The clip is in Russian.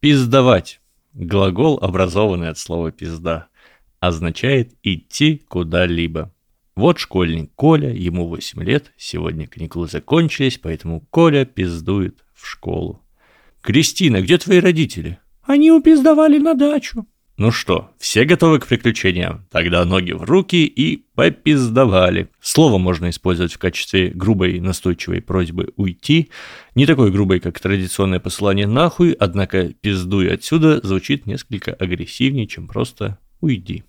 Пиздовать. Глагол, образованный от слова «пизда», означает идти куда-либо. Вот школьник Коля, ему 8 лет, сегодня каникулы закончились, поэтому Коля пиздует в школу. «Кристина, где твои родители?» «Они упиздовали на дачу». Ну что, все готовы к приключениям? Тогда ноги в руки и попиздовали. Слово можно использовать в качестве грубой настойчивой просьбы уйти. Не такой грубой, как традиционное посылание нахуй, однако пиздуй отсюда звучит несколько агрессивнее, чем просто уйди.